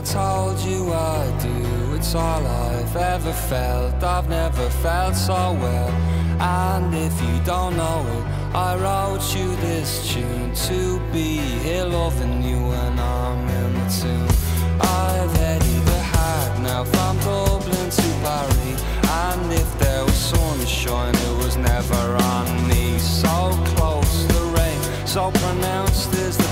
I told you I do. It's all I've ever felt. I've never felt so well. And if you don't know it, I wrote you this tune to be here loving you when I'm in the tune. I've headed the hard now from Dublin to Paris. And if there was sunshine, it was never on me. So close, the rain, so pronounced is the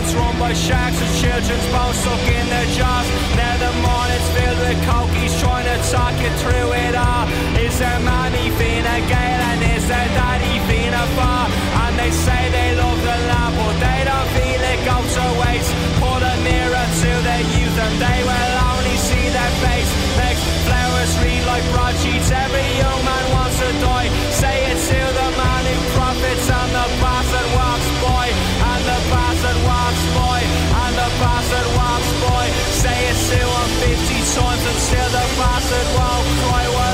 island's run by sharks with children's bones stuck in their jaws. Now the morning's filled with cokies trying to talk you through it all. Is there mommy Fine Gael and is there daddy Fianna Fáil? And they say they love the land, but they don't feel it goes to waste. Put a mirror to their youth and they will only see their face. Makes flowers read like broadsheets. Every young man wants to die. Times and still the bastard won't cry.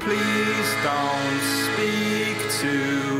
Please don't speak to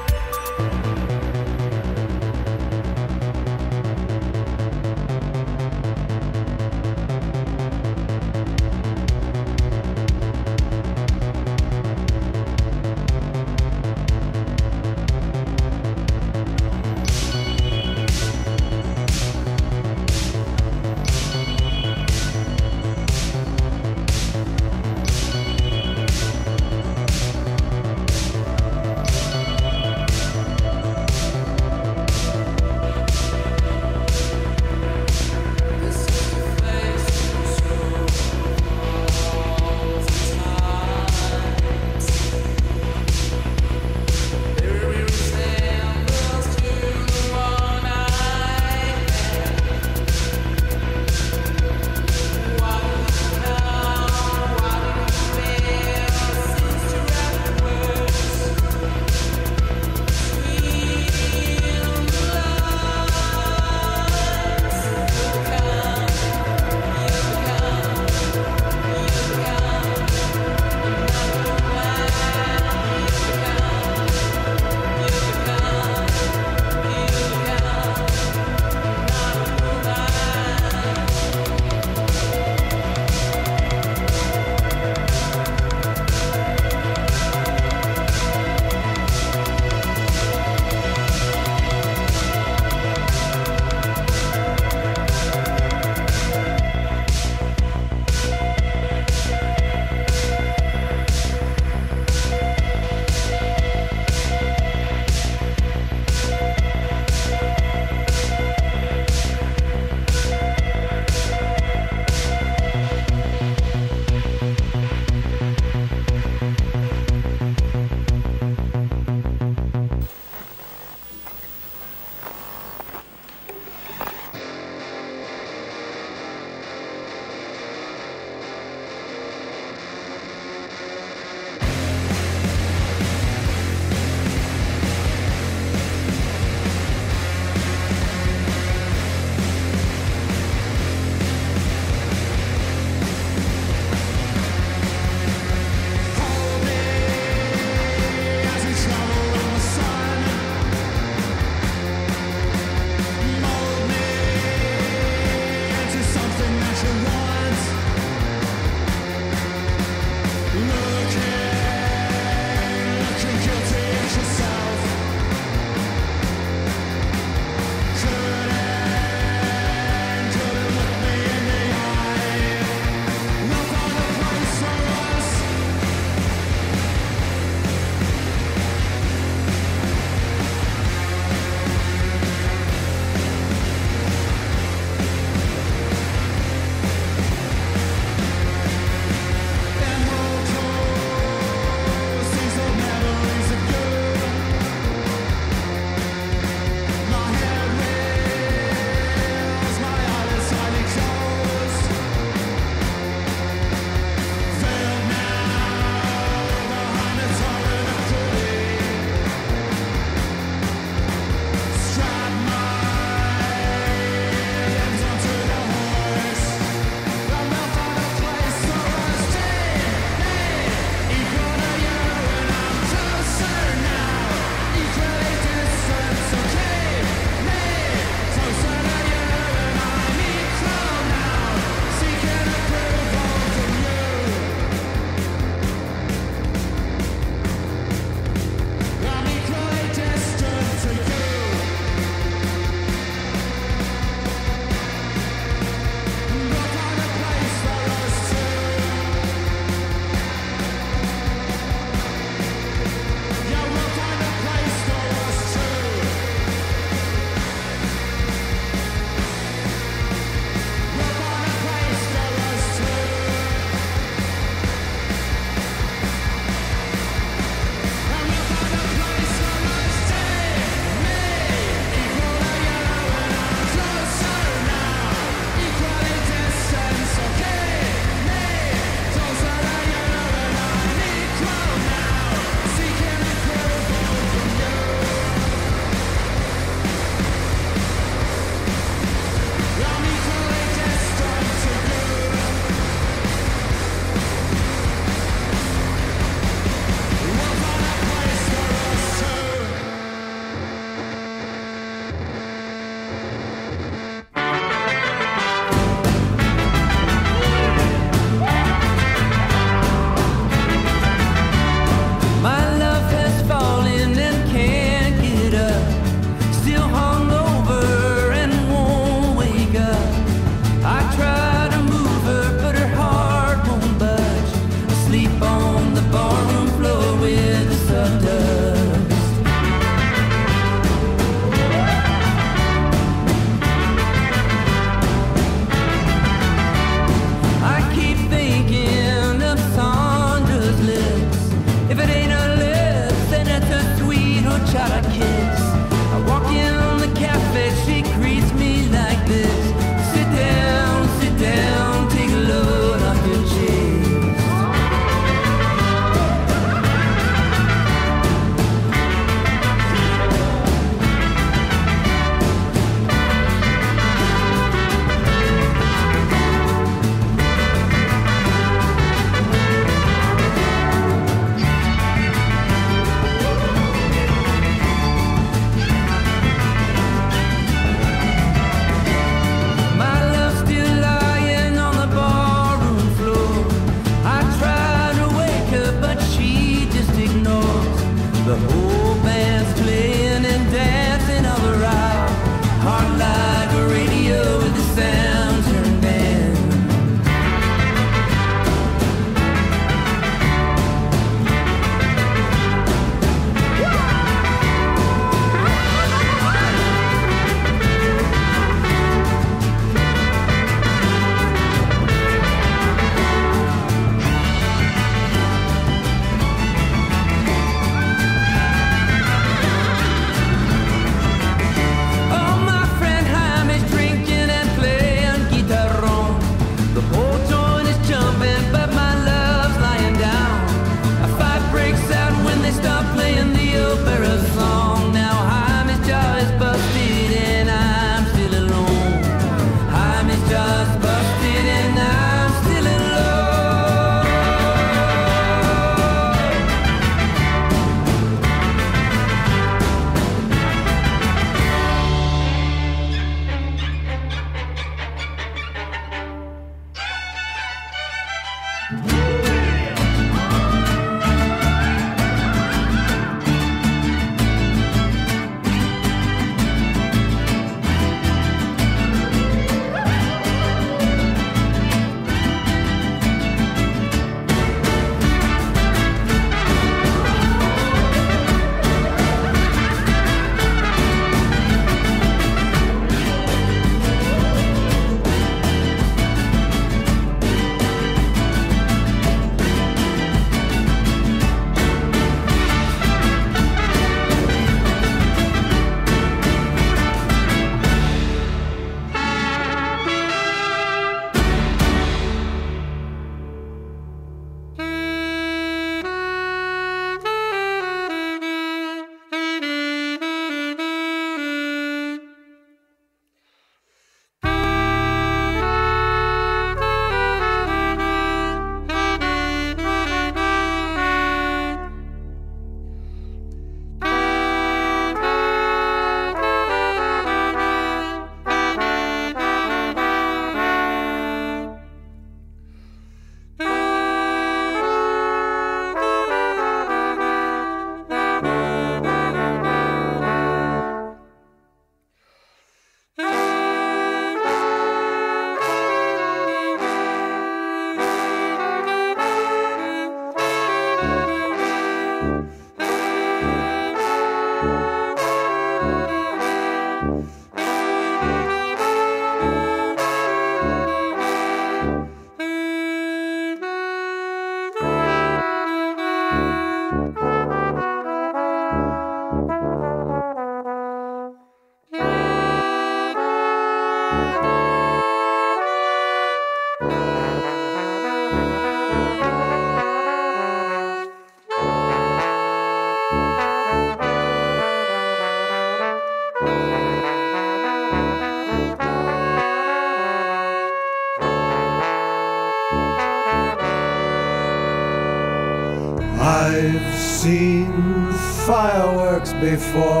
before,